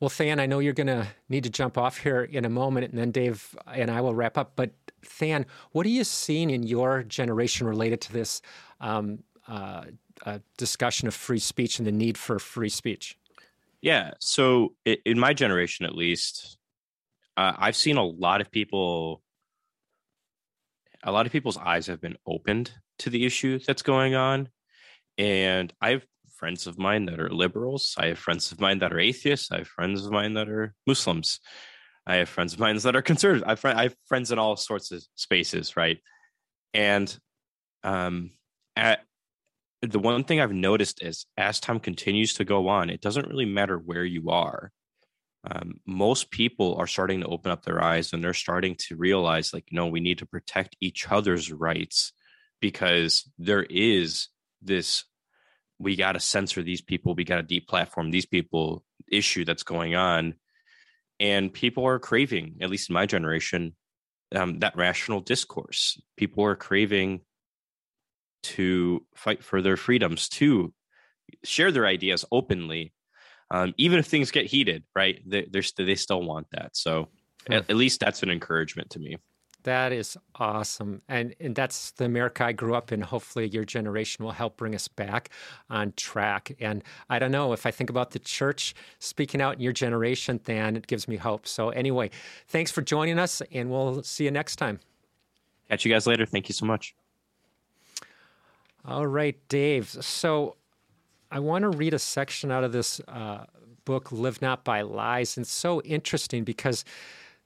Speaker 3: Well, Than, I know you're going to need to jump off here in a moment, and then Dave and I will wrap up. But Than, what are you seeing in your generation related to this um, uh, uh, discussion of free speech and the need for free speech?
Speaker 5: Yeah. So, in my generation, at least, uh, I've seen a lot of people a lot of people's eyes have been opened to the issue that's going on. And I have friends of mine that are liberals. I have friends of mine that are atheists. I have friends of mine that are Muslims. I have friends of mine that are conservative. I have, I have friends in all sorts of spaces, right? And um, at, the one thing I've noticed is as time continues to go on, it doesn't really matter where you are um, most people are starting to open up their eyes and they're starting to realize like you know we need to protect each other's rights because there is this we got to censor these people we got to deplatform these people issue that's going on. And people are craving at least in my generation um, that rational discourse. People are craving to fight for their freedoms to share their ideas openly um, even if things get heated, right? They, they're they still want that. So at, at, least that's an encouragement to me.
Speaker 3: That is awesome. And and that's the America I grew up in. Hopefully your generation will help bring us back on track. And I don't know if I think about the church speaking out in your generation, then it gives me hope. So anyway, thanks for joining us and we'll see you next time.
Speaker 5: Catch you guys later. Thank you so much.
Speaker 3: All right, Dave. So I want to read a section out of this uh, book, Live Not by Lies. And it's so interesting because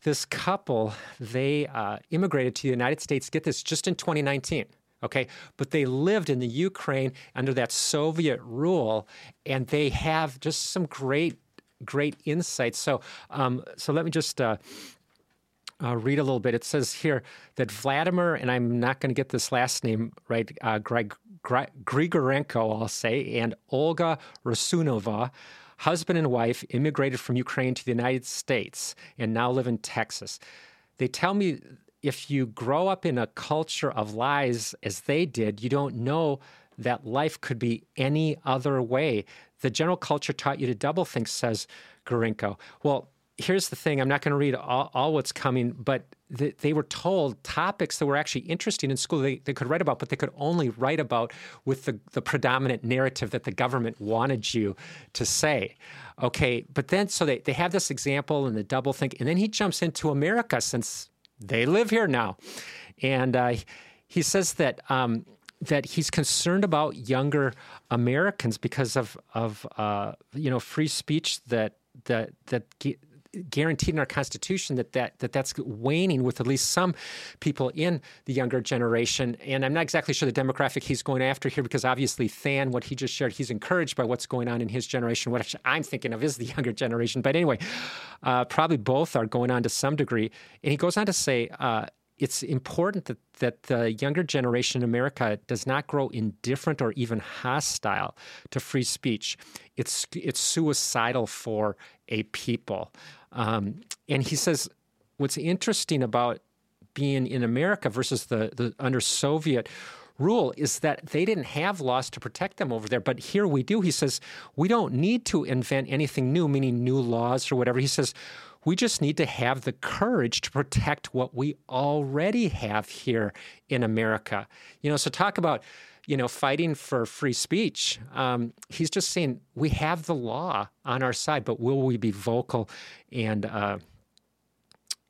Speaker 3: this couple, they uh, immigrated to the United States, get this, just in 2019. Okay, but they lived in the Ukraine under that Soviet rule, and they have just some great, great insights. So, um, so let me just uh, uh, read a little bit. It says here that Vladimir, and I'm not going to get this last name right, uh, Greg, Greg, Grigorenko, I'll say, and Olga Rasunova husband and wife immigrated from Ukraine to the United States and now live in Texas. They tell me if you grow up in a culture of lies as they did, you don't know that life could be any other way. The general culture taught you to double think, says Gurinko. Well, here's the thing I'm not going to read all, all what's coming, but th- they were told topics that were actually interesting in school they, they could write about, but they could only write about with the, the predominant narrative that the government wanted you to say. Okay, but then so they, they have this example and the double think, and then he jumps into America since they live here now. And uh, he says that. Um, that he's concerned about younger Americans because of of uh, you know free speech that that that guaranteed in our Constitution that, that, that that's waning with at least some people in the younger generation. And I'm not exactly sure the demographic he's going after here because obviously Than, what he just shared, he's encouraged by what's going on in his generation. What I'm thinking of is the younger generation. But anyway, uh, probably both are going on to some degree. And he goes on to say, uh, it's important that, that the younger generation in America does not grow indifferent or even hostile to free speech. It's, it's suicidal for a people. Um, and he says, what's interesting about being in America versus the, the under Soviet rule is that they didn't have laws to protect them over there. But here we do. He says, we don't need to invent anything new, meaning new laws or whatever. He says, we just need to have the courage to protect what we already have here in America. You know, so talk about you know, fighting for free speech. Um, he's just saying we have the law on our side, but will we be vocal and uh,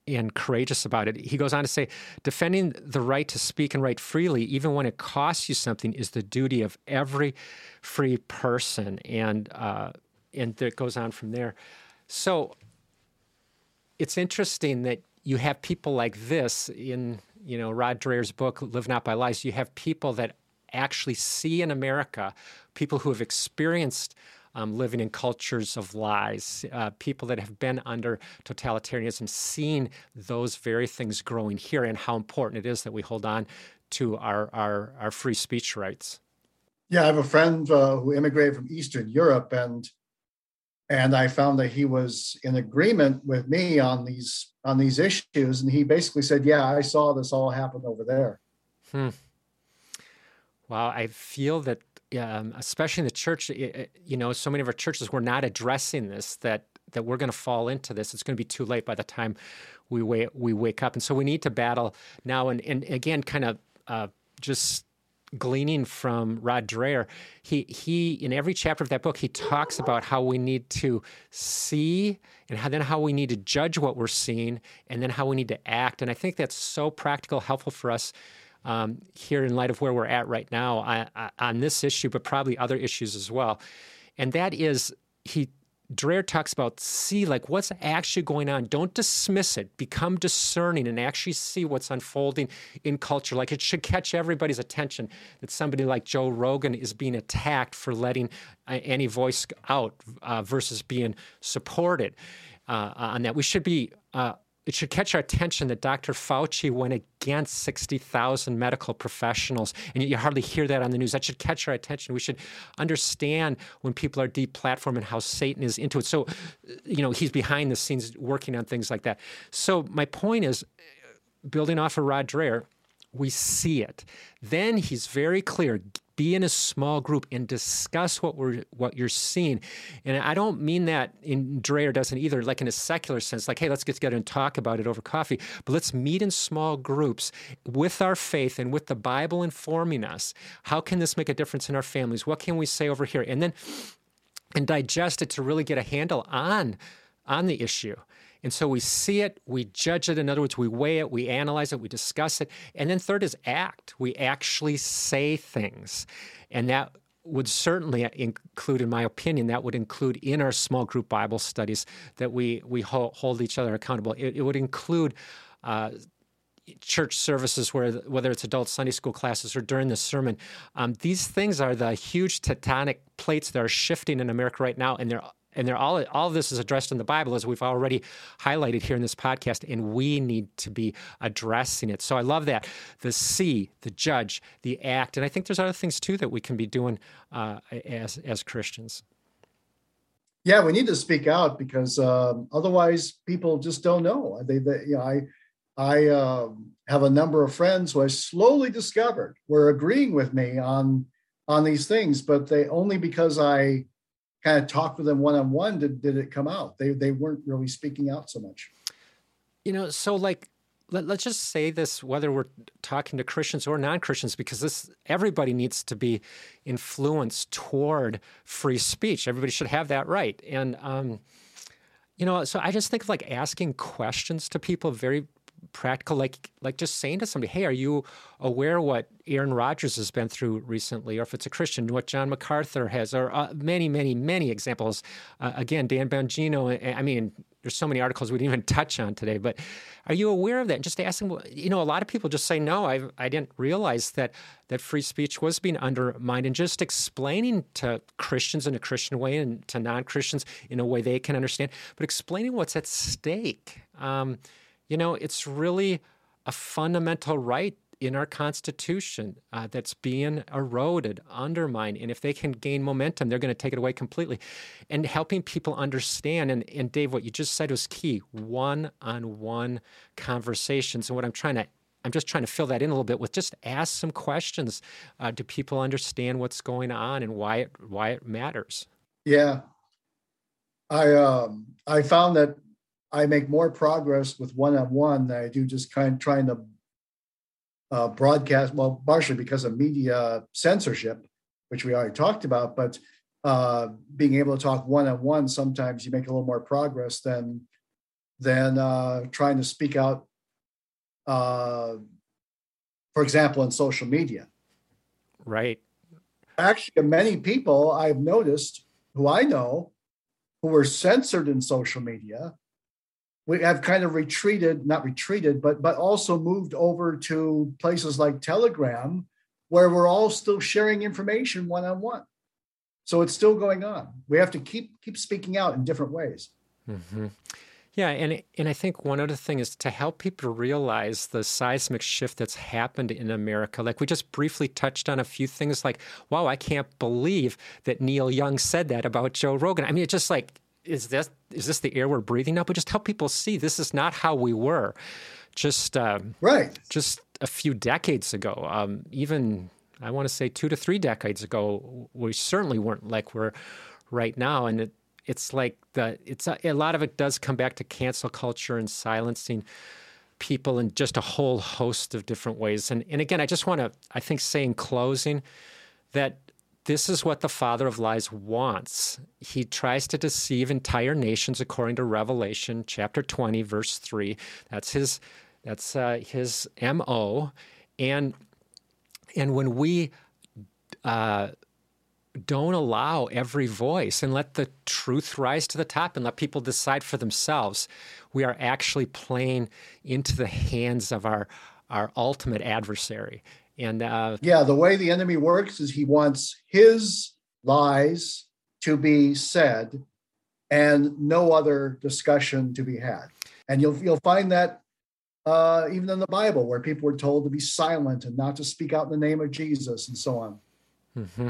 Speaker 3: and courageous about it? He goes on to say, defending the right to speak and write freely, even when it costs you something, is the duty of every free person. And uh, and it goes on from there. So it's interesting that you have people like this in you know Rod Dreher's book Live Not by Lies. You have people that actually see in America people who have experienced um, living in cultures of lies, uh, people that have been under totalitarianism, seeing those very things growing here and how important it is that we hold on to our, our, our free speech rights.
Speaker 4: Yeah, I have a friend uh, who immigrated from Eastern Europe, and and I found that he was in agreement with me on these on these issues, and he basically said, "Yeah, I saw this all happen over there."
Speaker 3: Hmm. Well, I feel that, um, especially in the church, you know, so many of our churches, we're not addressing this. That that we're going to fall into this. It's going to be too late by the time we wake we wake up, and so we need to battle now. And and again, kind of uh, just gleaning from Rod Dreher, he he in every chapter of that book he talks about how we need to see and how, then how we need to judge what we're seeing and then how we need to act. And I think that's so practical, helpful for us um, here in light of where we're at right now on, on this issue, but probably other issues as well. And that is, he Dreher talks about see like what's actually going on. Don't dismiss it. Become discerning and actually see what's unfolding in culture. Like it should catch everybody's attention that somebody like Joe Rogan is being attacked for letting uh, any voice out uh, versus being supported uh, on that. We should be uh, it should catch our attention that Dr. Fauci went against 60,000 medical professionals, and you hardly hear that on the news. That should catch our attention. We should understand when people are deplatformed and how Satan is into it. So, you know, he's behind the scenes working on things like that. So, my point is, building off of Rod Dreher, we see it. Then he's very clear be in a small group and discuss what we're what you're seeing. And I don't mean that in Dreher doesn't either, like in a secular sense, like, hey, let's get together and talk about it over coffee. But let's meet in small groups with our faith and with the Bible informing us. How can this make a difference in our families? What can we say over here? And then and digest it to really get a handle on on the issue. And so we see it, we judge it. In other words, we weigh it, we analyze it, we discuss it. And then third is act. We actually say things. And that would certainly include, in my opinion, that would include in our small group Bible studies that we, we hold each other accountable. It, it would include uh, church services, where whether it's adult Sunday school classes or during the sermon. Um, these things are the huge tectonic plates that are shifting in America right now, and they're and they're all all of this is addressed in the Bible as we've already highlighted here in this podcast, and we need to be addressing it. So I love that the see, the judge, the act, and I think there's other things too that we can be doing uh, as as Christians.
Speaker 4: Yeah, we need to speak out because um, otherwise people just don't know. They, they you know, I I um, have a number of friends who I slowly discovered were agreeing with me on on these things, but they only because I kind of talked with them one on one did, did it come out. They they weren't really speaking out so much.
Speaker 3: You know, so like let, us just say this whether we're talking to Christians or non-Christians because this everybody needs to be influenced toward free speech. Everybody should have that right. And um, you know, so I just think of like asking questions to people very practical like like just saying to somebody hey are you aware what aaron rodgers has been through recently? Or if it's a christian what john macarthur has or uh, many many many examples. Uh, again dan bongino i mean there's so many articles we didn't even touch on today but are you aware of that? And just asking you know a lot of people just say no i i didn't realize that that free speech was being undermined and just explaining to christians in a christian way and to non-christians in a way they can understand but explaining what's at stake. Um, you know, it's really a fundamental right in our Constitution uh, that's being eroded, undermined. And if they can gain momentum, they're going to take it away completely. And helping people understand, and, and Dave, what you just said was key one on one conversations. And what I'm trying to I'm just trying to fill that in a little bit with just ask some questions. Uh, do people understand what's going on and why it why it matters?
Speaker 4: Yeah, I um, I found that I make more progress with one on one than I do just kind of trying to uh, broadcast. Well, partially because of media censorship, which we already talked about, but uh, being able to talk one on one, sometimes you make a little more progress than than uh, trying to speak out. Uh, for example, in social media.
Speaker 3: Right.
Speaker 4: Actually, many people I've noticed who I know who were censored in social media we have kind of retreated, not retreated, but but also moved over to places like Telegram, where we're all still sharing information one on one. So it's still going on. We have to keep keep speaking out in different ways.
Speaker 3: Mm-hmm. Yeah, and and I think one other thing is to help people realize the seismic shift that's happened in America. Like we just briefly touched on a few things, like wow, I can't believe that Neil Young said that about Joe Rogan. I mean, it's just like is this is this the air we're breathing now? But just help people see this is not how we were, just um,
Speaker 4: right,
Speaker 3: just a few decades ago. Um, even I want to say two to three decades ago, we certainly weren't like we're right now, and it, it's like the it's a, a lot of it does come back to cancel culture and silencing people in just a whole host of different ways. And and again, I just want to I think say in closing that this is what the father of lies wants. He tries to deceive entire nations according to Revelation chapter 20 verse 3. That's his that's uh, his MO and and when we uh, don't allow every voice and let the truth rise to the top and let people decide for themselves, we are actually playing into the hands of our our ultimate adversary. And uh,
Speaker 4: yeah, the way the enemy works is he wants his lies to be said and no other discussion to be had. And you'll you'll find that uh, even in the Bible, where people were told to be silent and not to speak out in the name of Jesus and so on.
Speaker 3: Mm-hmm.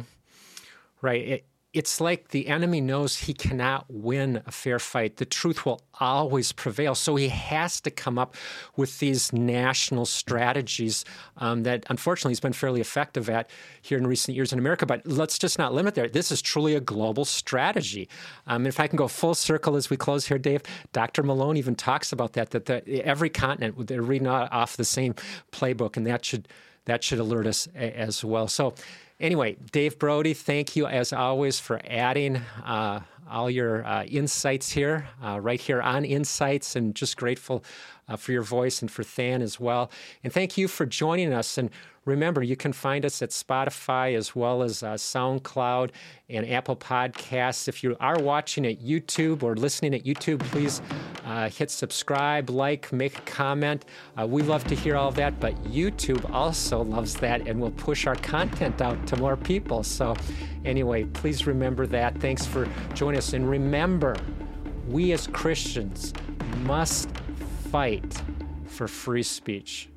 Speaker 3: Right. It, it's like the enemy knows he cannot win a fair fight. The truth will always prevail. So he has to come up with these national strategies um, that unfortunately he's been fairly effective at here in recent years in America. But let's just not limit there. This is truly a global strategy. Um, if I can go full circle as we close here, Dave, Dr. Malone even talks about that, that the, every continent, they're reading off the same playbook, and that should that should alert us as well. So Anyway, Dave Brody, thank you as always for adding uh, all your uh, insights here, uh, right here on Insights, and just grateful uh, for your voice and for Than as well. And thank you for joining us. And Remember, you can find us at Spotify as well as uh, SoundCloud and Apple Podcasts. If you are watching at YouTube or listening at YouTube, please uh, hit subscribe, like, make a comment. Uh, we love to hear all that, but YouTube also loves that and will push our content out to more people. So, anyway, please remember that. Thanks for joining us. And remember, we as Christians must fight for free speech.